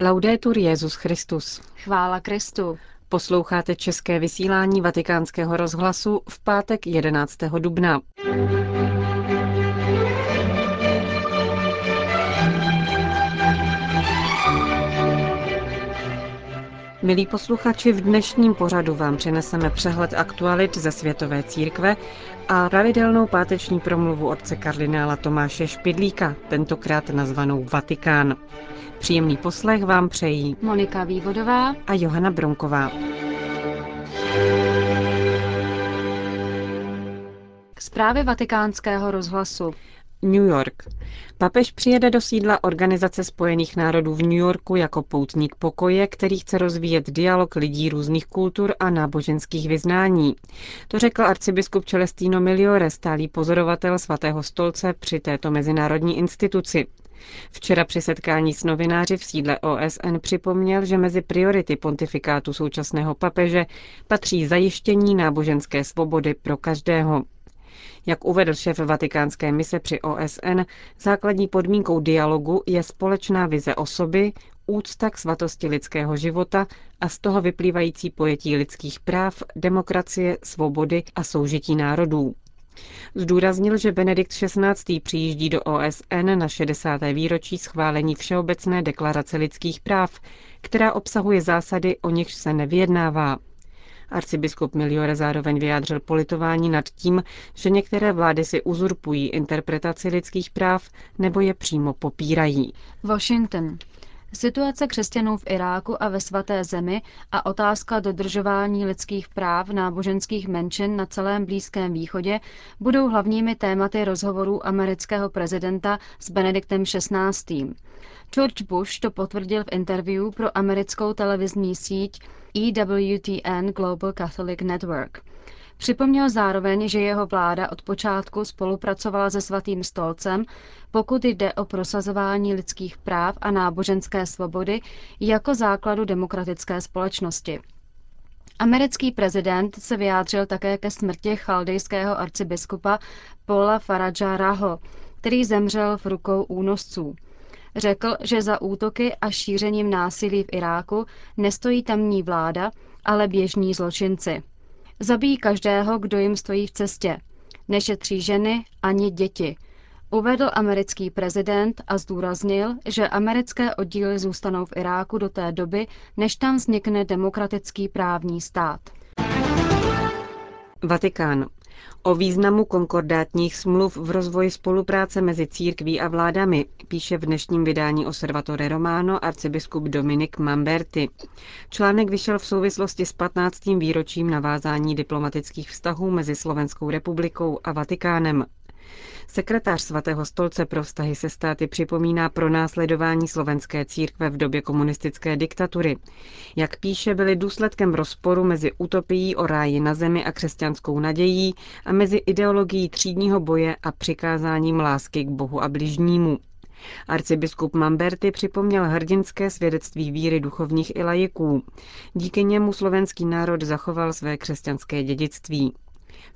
Laudetur Jezus Christus. Chvála Kristu. Posloucháte české vysílání Vatikánského rozhlasu v pátek 11. dubna. Milí posluchači, v dnešním pořadu vám přineseme přehled aktualit ze Světové církve a pravidelnou páteční promluvu otce kardinála Tomáše Špidlíka, tentokrát nazvanou Vatikán. Příjemný poslech vám přejí Monika Vývodová a Johana Bronková. Zprávy vatikánského rozhlasu. New York. Papež přijede do sídla Organizace spojených národů v New Yorku jako poutník pokoje, který chce rozvíjet dialog lidí různých kultur a náboženských vyznání. To řekl arcibiskup Celestino Miliore, stálý pozorovatel svatého stolce při této mezinárodní instituci. Včera při setkání s novináři v sídle OSN připomněl, že mezi priority pontifikátu současného papeže patří zajištění náboženské svobody pro každého. Jak uvedl šéf vatikánské mise při OSN, základní podmínkou dialogu je společná vize osoby, úcta k svatosti lidského života a z toho vyplývající pojetí lidských práv, demokracie, svobody a soužití národů. Zdůraznil, že Benedikt XVI. přijíždí do OSN na 60. výročí schválení Všeobecné deklarace lidských práv, která obsahuje zásady, o nichž se nevyjednává. Arcibiskup Miliore zároveň vyjádřil politování nad tím, že některé vlády si uzurpují interpretaci lidských práv nebo je přímo popírají. Washington. Situace křesťanů v Iráku a ve svaté zemi a otázka dodržování lidských práv náboženských menšin na celém Blízkém východě budou hlavními tématy rozhovorů amerického prezidenta s Benediktem XVI. George Bush to potvrdil v interview pro americkou televizní síť EWTN Global Catholic Network. Připomněl zároveň, že jeho vláda od počátku spolupracovala se Svatým stolcem, pokud jde o prosazování lidských práv a náboženské svobody jako základu demokratické společnosti. Americký prezident se vyjádřil také ke smrti chaldejského arcibiskupa Paula Faraja Raho, který zemřel v rukou únosců. Řekl, že za útoky a šířením násilí v Iráku nestojí tamní vláda, ale běžní zločinci. Zabíjí každého, kdo jim stojí v cestě. Nešetří ženy ani děti. Uvedl americký prezident a zdůraznil, že americké oddíly zůstanou v Iráku do té doby, než tam vznikne demokratický právní stát. Vatikán. O významu konkordátních smluv v rozvoji spolupráce mezi církví a vládami píše v dnešním vydání Osservatore Romano arcibiskup Dominik Mamberti. Článek vyšel v souvislosti s 15. výročím navázání diplomatických vztahů mezi Slovenskou republikou a Vatikánem. Sekretář svatého stolce pro vztahy se státy připomíná pro následování slovenské církve v době komunistické diktatury. Jak píše, byly důsledkem rozporu mezi utopií o ráji na zemi a křesťanskou nadějí a mezi ideologií třídního boje a přikázáním lásky k Bohu a bližnímu. Arcibiskup Mamberty připomněl hrdinské svědectví víry duchovních i lajiků. Díky němu slovenský národ zachoval své křesťanské dědictví.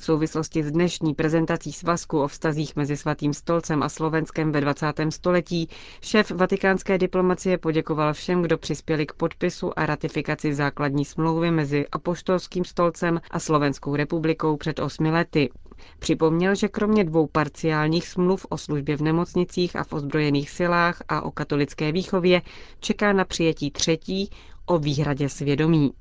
V souvislosti s dnešní prezentací svazku o vztazích mezi Svatým stolcem a Slovenskem ve 20. století šéf vatikánské diplomacie poděkoval všem, kdo přispěli k podpisu a ratifikaci základní smlouvy mezi Apoštolským stolcem a Slovenskou republikou před osmi lety. Připomněl, že kromě dvou parciálních smluv o službě v nemocnicích a v ozbrojených silách a o katolické výchově čeká na přijetí třetí o výhradě svědomí.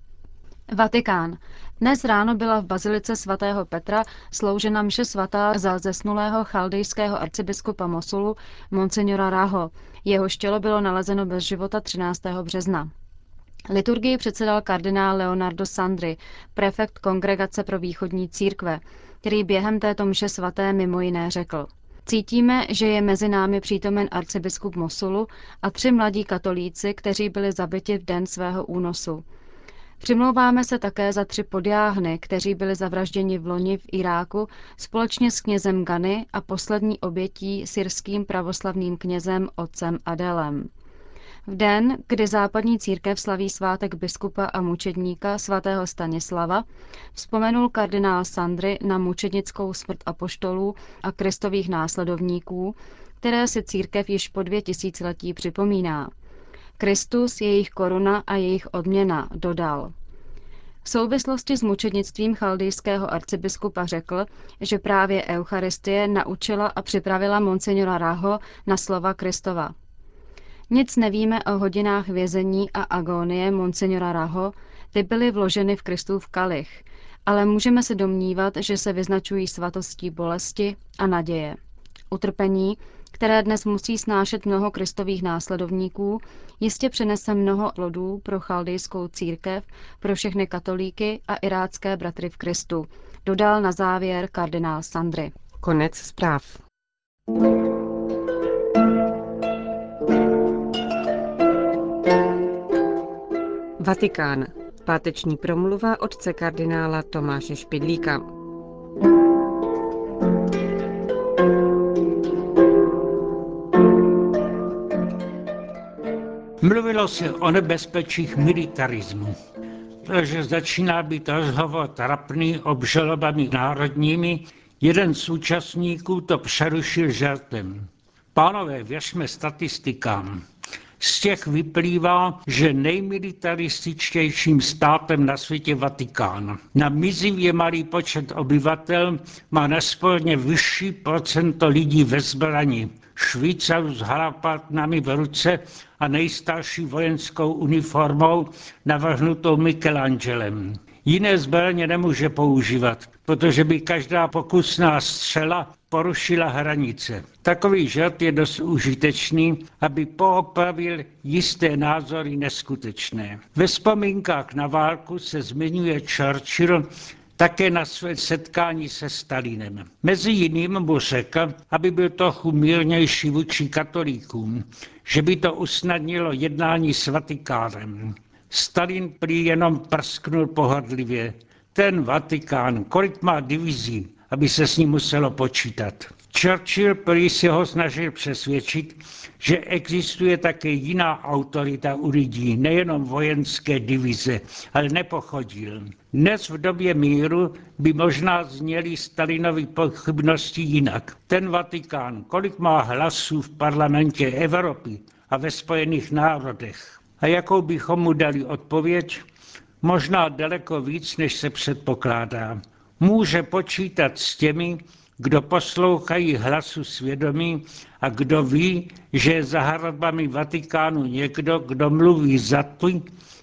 Vatikán. Dnes ráno byla v bazilice svatého Petra sloužena mše svatá za zesnulého chaldejského arcibiskupa Mosulu, monsignora Raho. Jeho tělo bylo nalezeno bez života 13. března. Liturgii předsedal kardinál Leonardo Sandri, prefekt Kongregace pro východní církve, který během této mše svaté mimo jiné řekl. Cítíme, že je mezi námi přítomen arcibiskup Mosulu a tři mladí katolíci, kteří byli zabiti v den svého únosu. Přimlouváme se také za tři podjáhny, kteří byli zavražděni v loni v Iráku společně s knězem Gany a poslední obětí syrským pravoslavným knězem otcem Adelem. V den, kdy západní církev slaví svátek biskupa a mučedníka svatého Stanislava, vzpomenul kardinál Sandry na mučednickou smrt apoštolů a kristových následovníků, které si církev již po dvě tisíciletí připomíná. Kristus, jejich koruna a jejich odměna, dodal. V souvislosti s mučednictvím chaldejského arcibiskupa řekl, že právě Eucharistie naučila a připravila monsignora Raho na slova Kristova. Nic nevíme o hodinách vězení a agónie monsignora Raho, ty byly vloženy v Kristův kalich, ale můžeme se domnívat, že se vyznačují svatostí bolesti a naděje. Utrpení, které dnes musí snášet mnoho kristových následovníků, jistě přinese mnoho plodů pro chaldejskou církev, pro všechny katolíky a irácké bratry v Kristu, dodal na závěr kardinál Sandry. Konec zpráv. Vatikán. Páteční promluva otce kardinála Tomáše Špidlíka. Mluvilo se o nebezpečích militarismu, protože začíná být rozhovor trapný obžalobami národními. Jeden z účastníků to přerušil žartem. Pánové, věřme statistikám. Z těch vyplývá, že nejmilitarističtějším státem na světě Vatikán. Na mizivě malý počet obyvatel má nesporně vyšší procento lidí ve zbrani. Švýcarů s harapatnami v ruce a nejstarší vojenskou uniformou navrhnutou Michelangelem. Jiné zbraně nemůže používat, protože by každá pokusná střela porušila hranice. Takový žart je dost užitečný, aby poopravil jisté názory neskutečné. Ve vzpomínkách na válku se zmiňuje Churchill také na své setkání se Stalinem. Mezi jiným mu řekl, aby byl trochu mírnější vůči katolíkům, že by to usnadnilo jednání s Vatikánem. Stalin prý jenom prsknul pohrdlivě. Ten Vatikán, kolik má divizí, aby se s ním muselo počítat. Churchill prý si ho snažil přesvědčit, že existuje také jiná autorita u lidí, nejenom vojenské divize, ale nepochodil. Dnes v době míru by možná zněly Stalinovi pochybnosti jinak. Ten Vatikán, kolik má hlasů v parlamentě Evropy a ve Spojených národech? A jakou bychom mu dali odpověď? Možná daleko víc, než se předpokládá. Může počítat s těmi, kdo poslouchají hlasu svědomí a kdo ví, že je za hradbami Vatikánu někdo, kdo mluví za ty,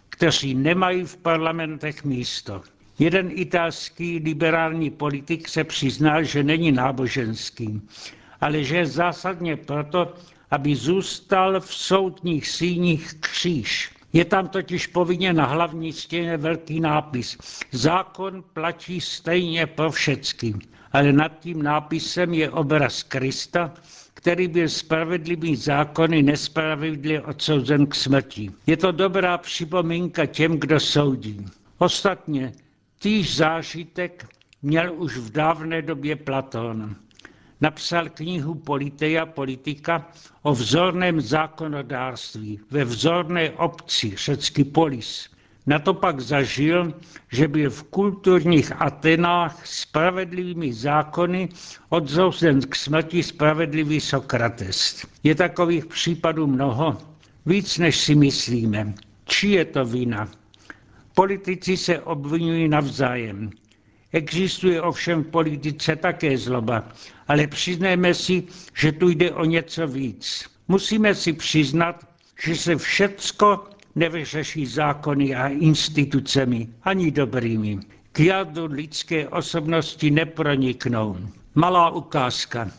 kteří nemají v parlamentech místo. Jeden italský liberální politik se přiznal, že není náboženský, ale že je zásadně proto, aby zůstal v soudních síních kříž. Je tam totiž povinně na hlavní stěně velký nápis. Zákon platí stejně pro všecky, ale nad tím nápisem je obraz Krista, který byl spravedlivý zákony nespravedlivě odsouzen k smrti. Je to dobrá připomínka těm, kdo soudí. Ostatně týž zážitek měl už v dávné době Platón napsal knihu Politeia politika o vzorném zákonodárství ve vzorné obci, řecky polis. Na to pak zažil, že byl v kulturních Atenách spravedlivými zákony odsouzen k smrti spravedlivý Sokrates. Je takových případů mnoho, víc než si myslíme. Či je to vina? Politici se obvinují navzájem. Existuje ovšem v politice také zloba, ale přiznejme si, že tu jde o něco víc. Musíme si přiznat, že se všecko nevyřeší zákony a institucemi, ani dobrými. K jadu lidské osobnosti neproniknou. Malá ukázka.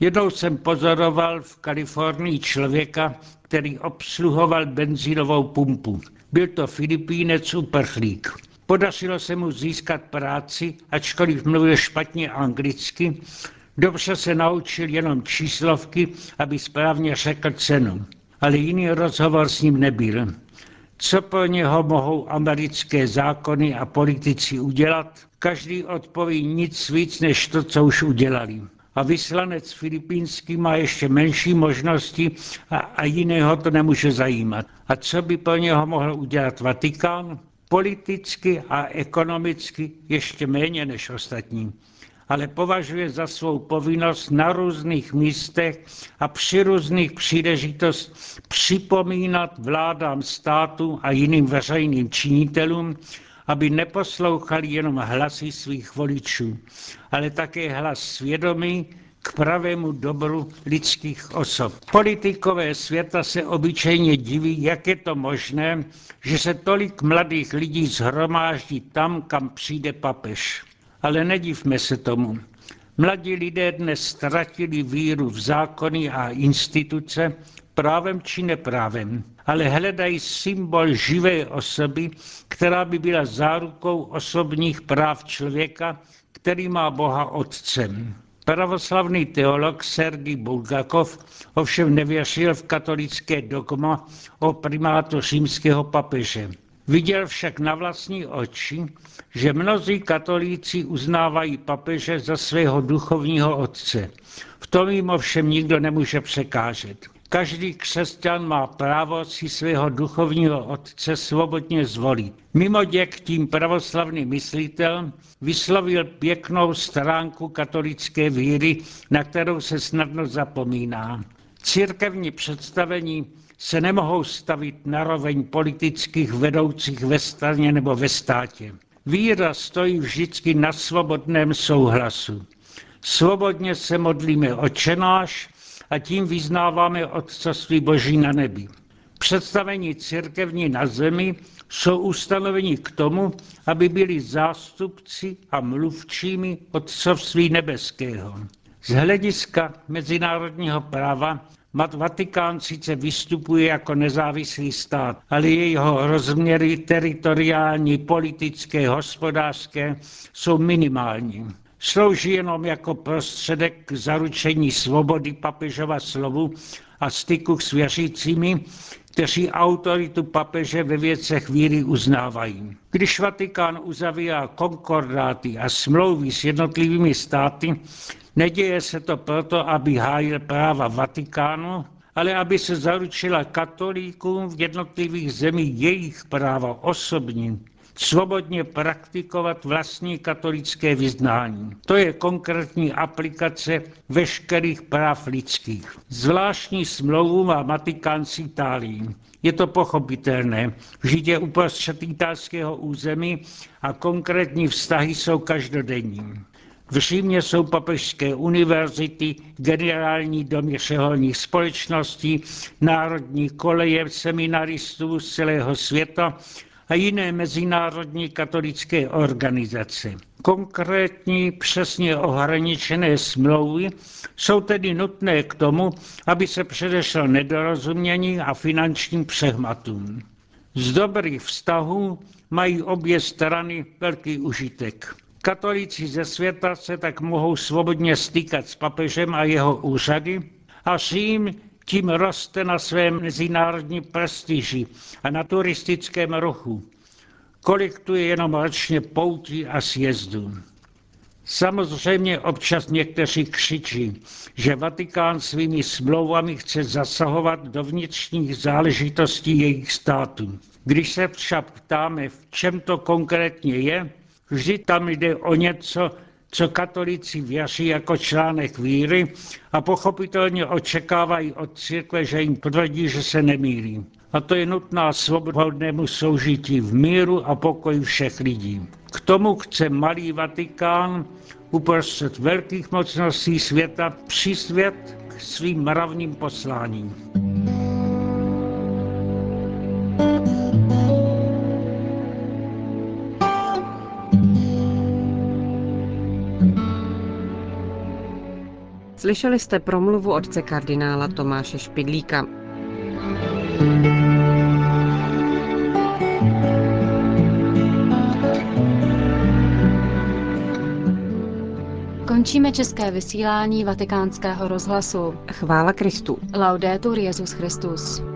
Jednou jsem pozoroval v Kalifornii člověka, který obsluhoval benzínovou pumpu. Byl to Filipínec uprchlík. Podařilo se mu získat práci, ačkoliv mluvil špatně anglicky, dobře se naučil jenom číslovky, aby správně řekl cenu. Ale jiný rozhovor s ním nebyl. Co pro něho mohou americké zákony a politici udělat? Každý odpoví nic víc než to, co už udělali. A vyslanec filipínský má ještě menší možnosti a, a jiného to nemůže zajímat. A co by pro něho mohl udělat Vatikán? Politicky a ekonomicky ještě méně než ostatní. ale považuje za svou povinnost na různých místech a při různých příležitostech připomínat vládám státu a jiným veřejným činitelům, aby neposlouchali jenom hlasy svých voličů, ale také hlas svědomí k pravému dobru lidských osob. Politikové světa se obyčejně diví, jak je to možné, že se tolik mladých lidí zhromáždí tam, kam přijde papež. Ale nedivme se tomu. Mladí lidé dnes ztratili víru v zákony a instituce, právem či neprávem, ale hledají symbol živé osoby, která by byla zárukou osobních práv člověka, který má Boha otcem. Pravoslavný teolog Sergij Bulgakov ovšem nevěřil v katolické dogma o primátu římského papeže. Viděl však na vlastní oči, že mnozí katolíci uznávají papeže za svého duchovního otce. V tom jim ovšem nikdo nemůže překážet. Každý křesťan má právo si svého duchovního otce svobodně zvolit. Mimo děk tím pravoslavný myslitel vyslovil pěknou stránku katolické víry, na kterou se snadno zapomíná. Církevní představení se nemohou stavit na roveň politických vedoucích ve straně nebo ve státě. Víra stojí vždycky na svobodném souhlasu. Svobodně se modlíme očenáš a tím vyznáváme Otcovství Boží na nebi. Představení církevní na zemi jsou ustanoveni k tomu, aby byli zástupci a mluvčími Otcovství nebeského. Z hlediska mezinárodního práva Vatikán sice vystupuje jako nezávislý stát, ale jeho rozměry teritoriální, politické, hospodářské jsou minimální. Slouží jenom jako prostředek k zaručení svobody papežova slovu a styku s věřícími, kteří autoritu papeže ve věcech víry uznávají. Když Vatikán uzavírá konkordáty a smlouvy s jednotlivými státy, neděje se to proto, aby hájil práva Vatikánu, ale aby se zaručila katolíkům v jednotlivých zemích jejich práva osobní, svobodně praktikovat vlastní katolické vyznání. To je konkrétní aplikace veškerých práv lidských. Zvláštní smlouvu má Vatikán s Itálií. Je to pochopitelné. Je uprostřed italského území a konkrétní vztahy jsou každodenní. V Římě jsou papežské univerzity, generální domy řeholních společností, národní koleje seminaristů z celého světa a jiné mezinárodní katolické organizace. Konkrétní, přesně ohraničené smlouvy jsou tedy nutné k tomu, aby se předešel nedorozumění a finančním přehmatům. Z dobrých vztahů mají obě strany velký užitek. Katolíci ze světa se tak mohou svobodně stýkat s papežem a jeho úřady a Řím tím roste na svém mezinárodní prestiži a na turistickém ruchu. Kolik tu je jenom ročně poutí a sjezdů. Samozřejmě občas někteří křičí, že Vatikán svými smlouvami chce zasahovat do vnitřních záležitostí jejich států. Když se však ptáme, v čem to konkrétně je, vždy tam jde o něco, co katolíci věří jako článek víry a pochopitelně očekávají od církve, že jim potvrdí, že se nemýlí. A to je nutná svobodnému soužití v míru a pokoji všech lidí. K tomu chce malý Vatikán uprostřed velkých mocností světa přispět k svým mravním posláním. Slyšeli jste promluvu otce kardinála Tomáše Špidlíka. Končíme české vysílání vatikánského rozhlasu. Chvála Kristu. Laudetur Jezus Christus.